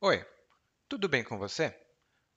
Oi, tudo bem com você?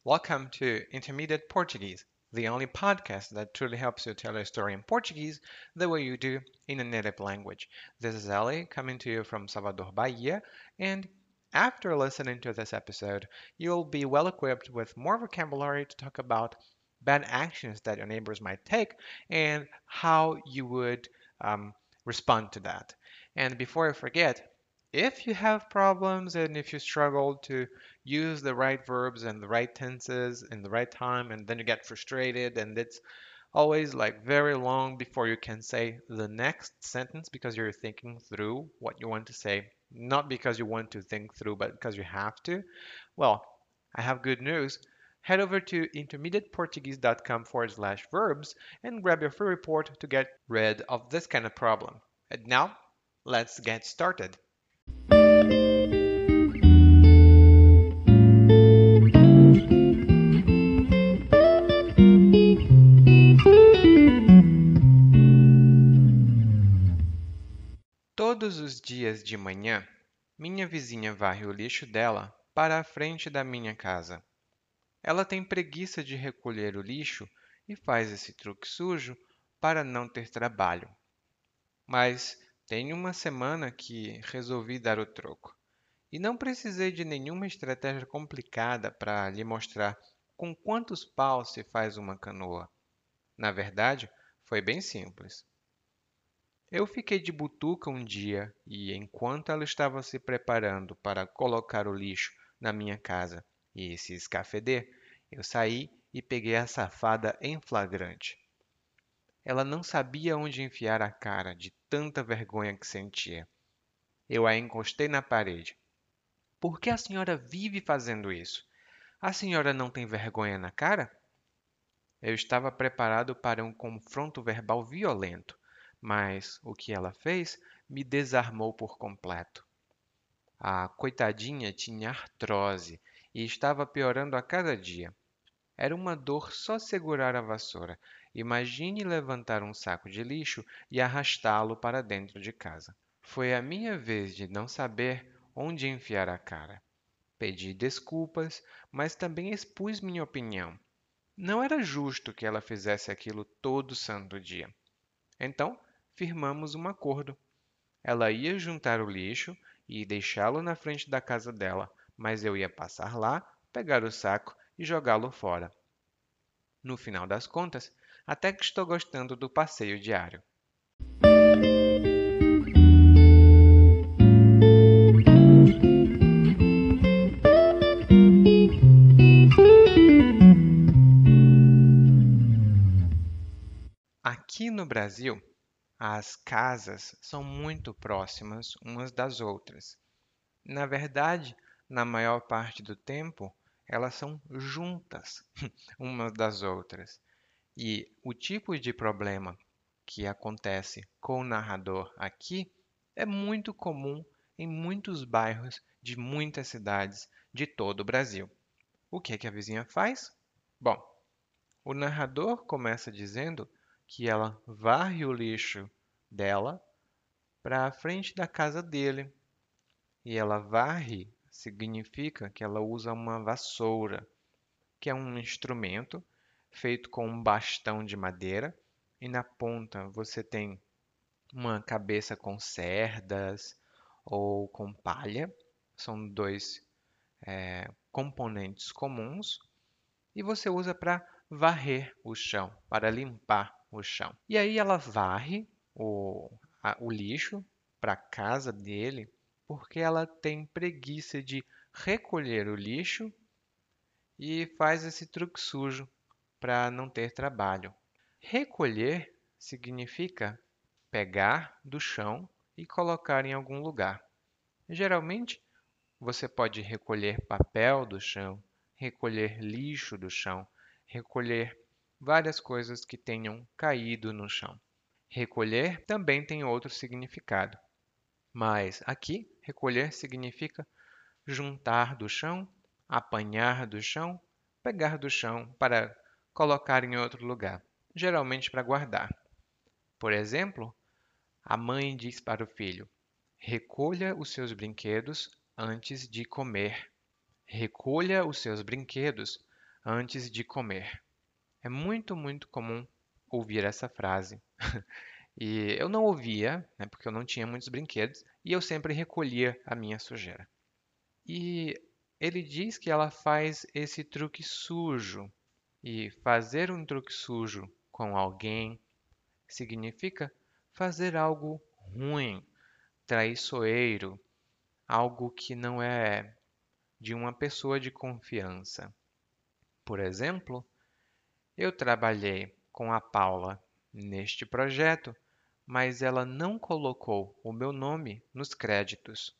Welcome to Intermediate Portuguese, the only podcast that truly helps you tell a story in Portuguese the way you do in a native language. This is Ellie coming to you from Salvador, Bahia, and after listening to this episode, you'll be well equipped with more vocabulary to talk about bad actions that your neighbors might take and how you would um, respond to that. And before I forget, if you have problems and if you struggle to use the right verbs and the right tenses in the right time and then you get frustrated and it's always like very long before you can say the next sentence because you're thinking through what you want to say. Not because you want to think through but because you have to. Well i have good news. Head over to intermediateportuguese.com forward slash verbs and grab your free report to get rid of this kind of problem. And now let's get started dias de manhã, minha vizinha varre o lixo dela para a frente da minha casa. Ela tem preguiça de recolher o lixo e faz esse truque sujo para não ter trabalho. Mas tem uma semana que resolvi dar o troco. E não precisei de nenhuma estratégia complicada para lhe mostrar com quantos paus se faz uma canoa. Na verdade, foi bem simples. Eu fiquei de butuca um dia e, enquanto ela estava se preparando para colocar o lixo na minha casa e se escafeder, eu saí e peguei a safada em flagrante. Ela não sabia onde enfiar a cara de tanta vergonha que sentia. Eu a encostei na parede. Por que a senhora vive fazendo isso? A senhora não tem vergonha na cara? Eu estava preparado para um confronto verbal violento, mas o que ela fez me desarmou por completo. A coitadinha tinha artrose e estava piorando a cada dia. Era uma dor só segurar a vassoura. Imagine levantar um saco de lixo e arrastá-lo para dentro de casa. Foi a minha vez de não saber onde enfiar a cara. Pedi desculpas, mas também expus minha opinião. Não era justo que ela fizesse aquilo todo santo dia. Então, firmamos um acordo. Ela ia juntar o lixo e deixá-lo na frente da casa dela, mas eu ia passar lá, pegar o saco e jogá-lo fora. No final das contas, até que estou gostando do passeio diário. Aqui no Brasil, as casas são muito próximas umas das outras. Na verdade, na maior parte do tempo, elas são juntas umas das outras. E o tipo de problema que acontece com o narrador aqui é muito comum em muitos bairros de muitas cidades de todo o Brasil. O que, é que a vizinha faz? Bom, o narrador começa dizendo que ela varre o lixo dela para a frente da casa dele. E ela varre significa que ela usa uma vassoura, que é um instrumento feito com um bastão de madeira e na ponta você tem uma cabeça com cerdas ou com palha. São dois é, componentes comuns e você usa para varrer o chão, para limpar o chão. E aí ela varre o, a, o lixo para casa dele porque ela tem preguiça de recolher o lixo e faz esse truque sujo para não ter trabalho. Recolher significa pegar do chão e colocar em algum lugar. Geralmente, você pode recolher papel do chão, recolher lixo do chão, recolher várias coisas que tenham caído no chão. Recolher também tem outro significado, mas aqui recolher significa juntar do chão, apanhar do chão, pegar do chão para colocar em outro lugar, geralmente para guardar. Por exemplo, a mãe diz para o filho: recolha os seus brinquedos antes de comer. Recolha os seus brinquedos antes de comer. É muito, muito comum ouvir essa frase. E eu não ouvia, né, porque eu não tinha muitos brinquedos, e eu sempre recolhia a minha sujeira. E ele diz que ela faz esse truque sujo. E fazer um truque sujo com alguém significa fazer algo ruim, traiçoeiro, algo que não é de uma pessoa de confiança. Por exemplo, eu trabalhei com a Paula neste projeto, mas ela não colocou o meu nome nos créditos.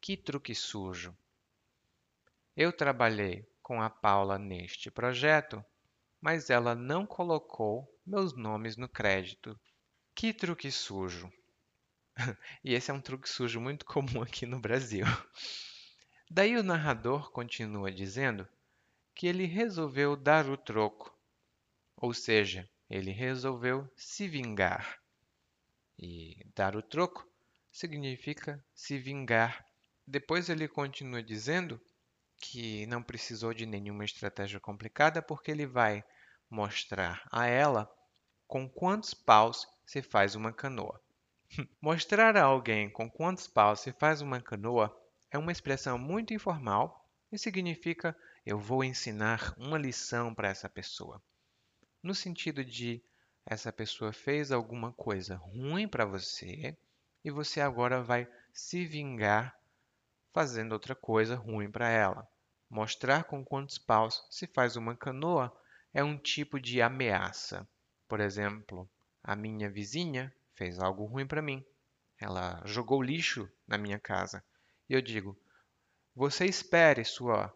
Que truque sujo! Eu trabalhei com a Paula neste projeto, mas ela não colocou meus nomes no crédito. Que truque sujo! e esse é um truque sujo muito comum aqui no Brasil. Daí o narrador continua dizendo que ele resolveu dar o troco, ou seja, ele resolveu se vingar. E dar o troco significa se vingar. Depois ele continua dizendo que não precisou de nenhuma estratégia complicada porque ele vai mostrar a ela com quantos paus se faz uma canoa. Mostrar a alguém com quantos paus se faz uma canoa é uma expressão muito informal e significa eu vou ensinar uma lição para essa pessoa no sentido de essa pessoa fez alguma coisa ruim para você e você agora vai se vingar fazendo outra coisa ruim para ela. Mostrar com quantos paus se faz uma canoa é um tipo de ameaça. Por exemplo, a minha vizinha fez algo ruim para mim. Ela jogou lixo na minha casa. E eu digo: Você espere, sua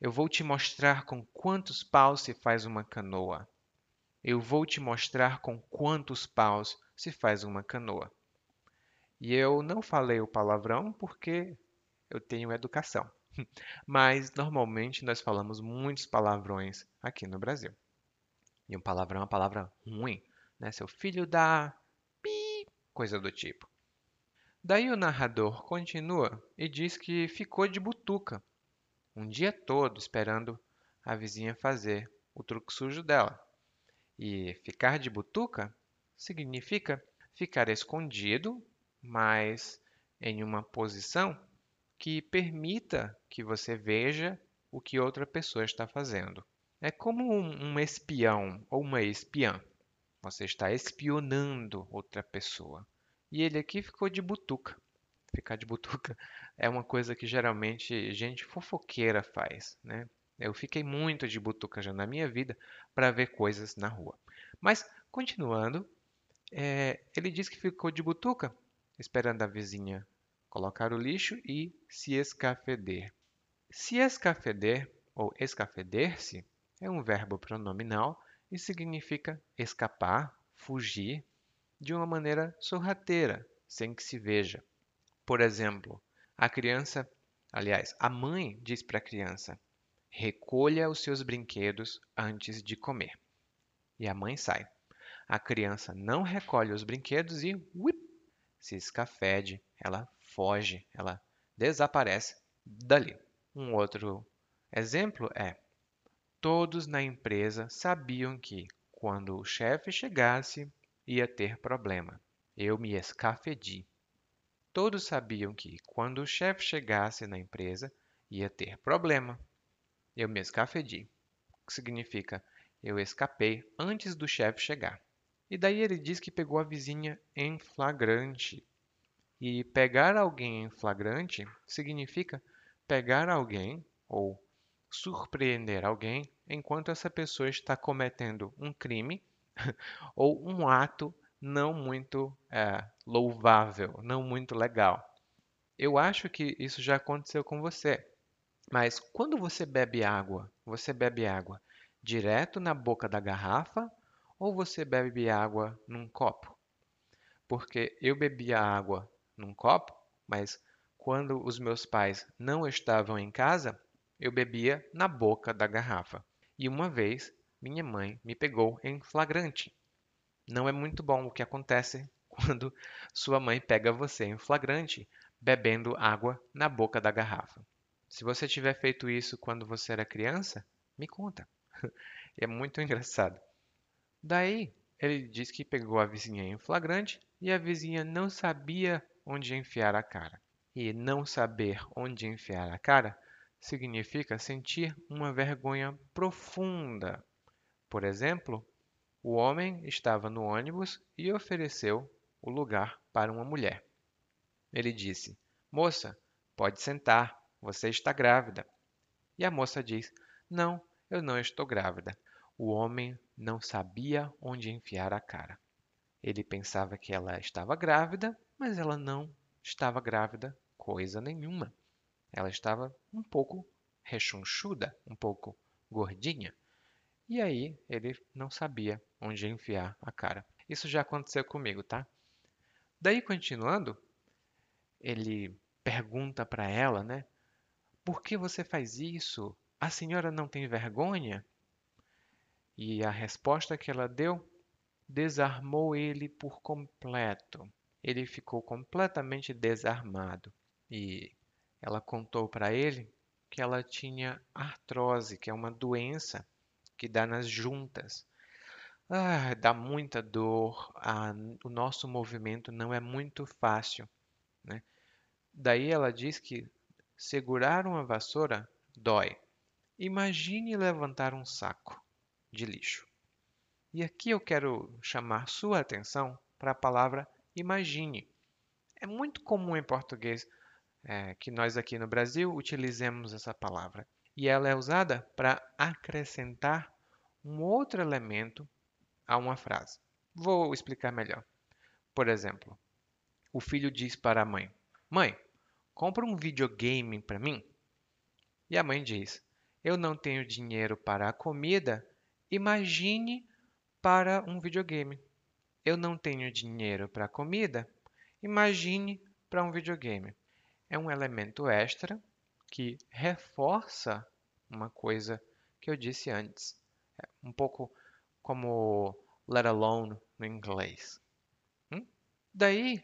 eu vou te mostrar com quantos paus se faz uma canoa. Eu vou te mostrar com quantos paus se faz uma canoa. E eu não falei o palavrão porque eu tenho educação. Mas normalmente nós falamos muitos palavrões aqui no Brasil. E um palavrão é uma palavra ruim, né? Seu filho da pi, coisa do tipo. Daí o narrador continua e diz que ficou de butuca um dia todo esperando a vizinha fazer o truque sujo dela. E ficar de butuca significa ficar escondido, mas em uma posição que permita que você veja o que outra pessoa está fazendo. É como um, espião ou uma espiã. Você está espionando outra pessoa. E ele aqui ficou de butuca. Ficar de butuca é uma coisa que geralmente gente fofoqueira faz, né? Eu fiquei muito de butuca já na minha vida para ver coisas na rua. Mas, continuando, é, ele diz que ficou de butuca esperando a vizinha colocar o lixo e se escafeder. Se escafeder ou escafeder-se é um verbo pronominal e significa escapar, fugir de uma maneira sorrateira, sem que se veja. Por exemplo, a criança, aliás, a mãe diz para a criança: recolha os seus brinquedos antes de comer. E a mãe sai. A criança não recolhe os brinquedos e whip, se escafede, ela foge, ela desaparece dali. Um outro exemplo é: todos na empresa sabiam que, quando o chefe chegasse, ia ter problema. Eu me escafedi. Todos sabiam que, quando o chefe chegasse na empresa, ia ter problema. Eu me escafedi, que significa eu escapei antes do chefe chegar. E daí ele diz que pegou a vizinha em flagrante. E pegar alguém em flagrante significa pegar alguém ou surpreender alguém enquanto essa pessoa está cometendo um crime ou um ato não muito é, louvável, não muito legal. Eu acho que isso já aconteceu com você. Mas quando você bebe água, você bebe água direto na boca da garrafa ou você bebe água num copo? Porque eu bebia água num copo, mas quando os meus pais não estavam em casa, eu bebia na boca da garrafa. E uma vez minha mãe me pegou em flagrante. Não é muito bom o que acontece quando sua mãe pega você em flagrante bebendo água na boca da garrafa. Se você tiver feito isso quando você era criança, me conta. é muito engraçado. Daí, ele diz que pegou a vizinha em flagrante e a vizinha não sabia onde enfiar a cara. E não saber onde enfiar a cara significa sentir uma vergonha profunda. Por exemplo, o homem estava no ônibus e ofereceu o lugar para uma mulher. Ele disse: Moça, pode sentar, você está grávida. E a moça diz: Não, eu não estou grávida. O homem não sabia onde enfiar a cara. Ele pensava que ela estava grávida, mas ela não estava grávida coisa nenhuma. Ela estava um pouco rechonchuda, um pouco gordinha. E aí ele não sabia onde enfiar a cara. Isso já aconteceu comigo, tá? Daí, continuando, ele pergunta para ela, né? Por que você faz isso? A senhora não tem vergonha? E a resposta que ela deu desarmou ele por completo. Ele ficou completamente desarmado. E ela contou para ele que ela tinha artrose, que é uma doença que dá nas juntas. Ah, dá muita dor, ah, o nosso movimento não é muito fácil. Né? Daí ela diz que segurar uma vassoura dói. Imagine levantar um saco de lixo. E aqui eu quero chamar sua atenção para a palavra imagine. É muito comum em português é, que nós aqui no Brasil utilizemos essa palavra. E ela é usada para acrescentar um outro elemento a uma frase. Vou explicar melhor. Por exemplo, o filho diz para a mãe: Mãe, compra um videogame para mim. E a mãe diz: Eu não tenho dinheiro para a comida Imagine para um videogame. Eu não tenho dinheiro para comida. Imagine para um videogame. É um elemento extra que reforça uma coisa que eu disse antes. É um pouco como let alone no inglês. Hum? Daí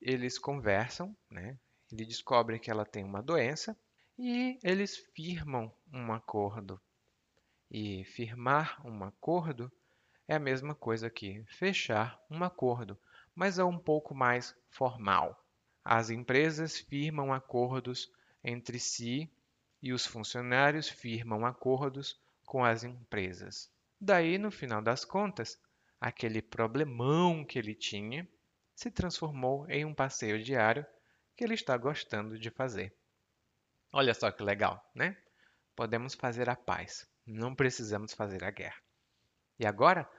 eles conversam, né? Ele descobre que ela tem uma doença e eles firmam um acordo e firmar um acordo é a mesma coisa que fechar um acordo, mas é um pouco mais formal. As empresas firmam acordos entre si e os funcionários firmam acordos com as empresas. Daí, no final das contas, aquele problemão que ele tinha se transformou em um passeio diário que ele está gostando de fazer. Olha só que legal, né? Podemos fazer a paz. Não precisamos fazer a guerra. E agora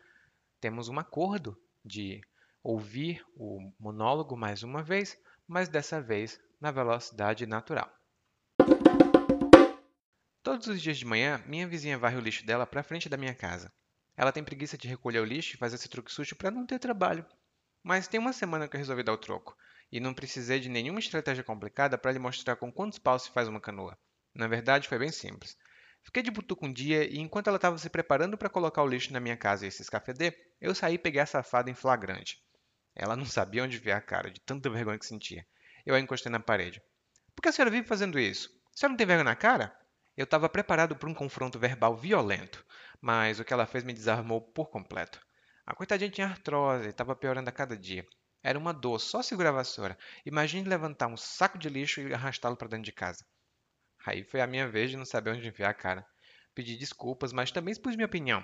temos um acordo de ouvir o monólogo mais uma vez, mas dessa vez na velocidade natural. Todos os dias de manhã, minha vizinha varre o lixo dela para frente da minha casa. Ela tem preguiça de recolher o lixo e fazer esse truque sujo para não ter trabalho. Mas tem uma semana que eu resolvi dar o troco, e não precisei de nenhuma estratégia complicada para lhe mostrar com quantos paus se faz uma canoa. Na verdade, foi bem simples. Fiquei de butuca um dia e enquanto ela estava se preparando para colocar o lixo na minha casa e se escafeder, eu saí e peguei a safada em flagrante. Ela não sabia onde ver a cara, de tanta vergonha que sentia. Eu a encostei na parede. Por que a senhora vive fazendo isso? A senhora não tem vergonha na cara? Eu estava preparado para um confronto verbal violento, mas o que ela fez me desarmou por completo. A coitadinha tinha artrose estava piorando a cada dia. Era uma dor, só segurar a vassoura. Imagine levantar um saco de lixo e arrastá-lo para dentro de casa. Aí foi a minha vez de não saber onde enfiar a cara. Pedi desculpas, mas também expus minha opinião.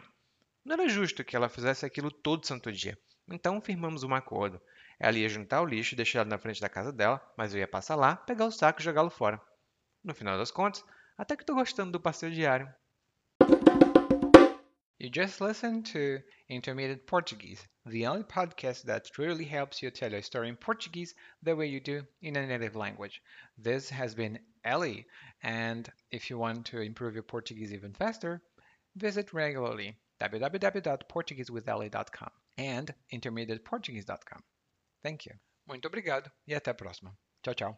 Não era justo que ela fizesse aquilo todo santo dia. Então firmamos um acordo. Ela ia juntar o lixo e deixá-lo na frente da casa dela, mas eu ia passar lá, pegar o saco e jogá-lo fora. No final das contas, até que estou gostando do passeio diário. You just listened to Intermediate Portuguese, the only podcast that truly helps you tell a story in Portuguese the way you do in a native language. This has been Ellie, and if you want to improve your Portuguese even faster, visit regularly www.portuguesewithellie.com and intermediateportuguese.com. Thank you. Muito obrigado e até a próxima. Tchau, tchau.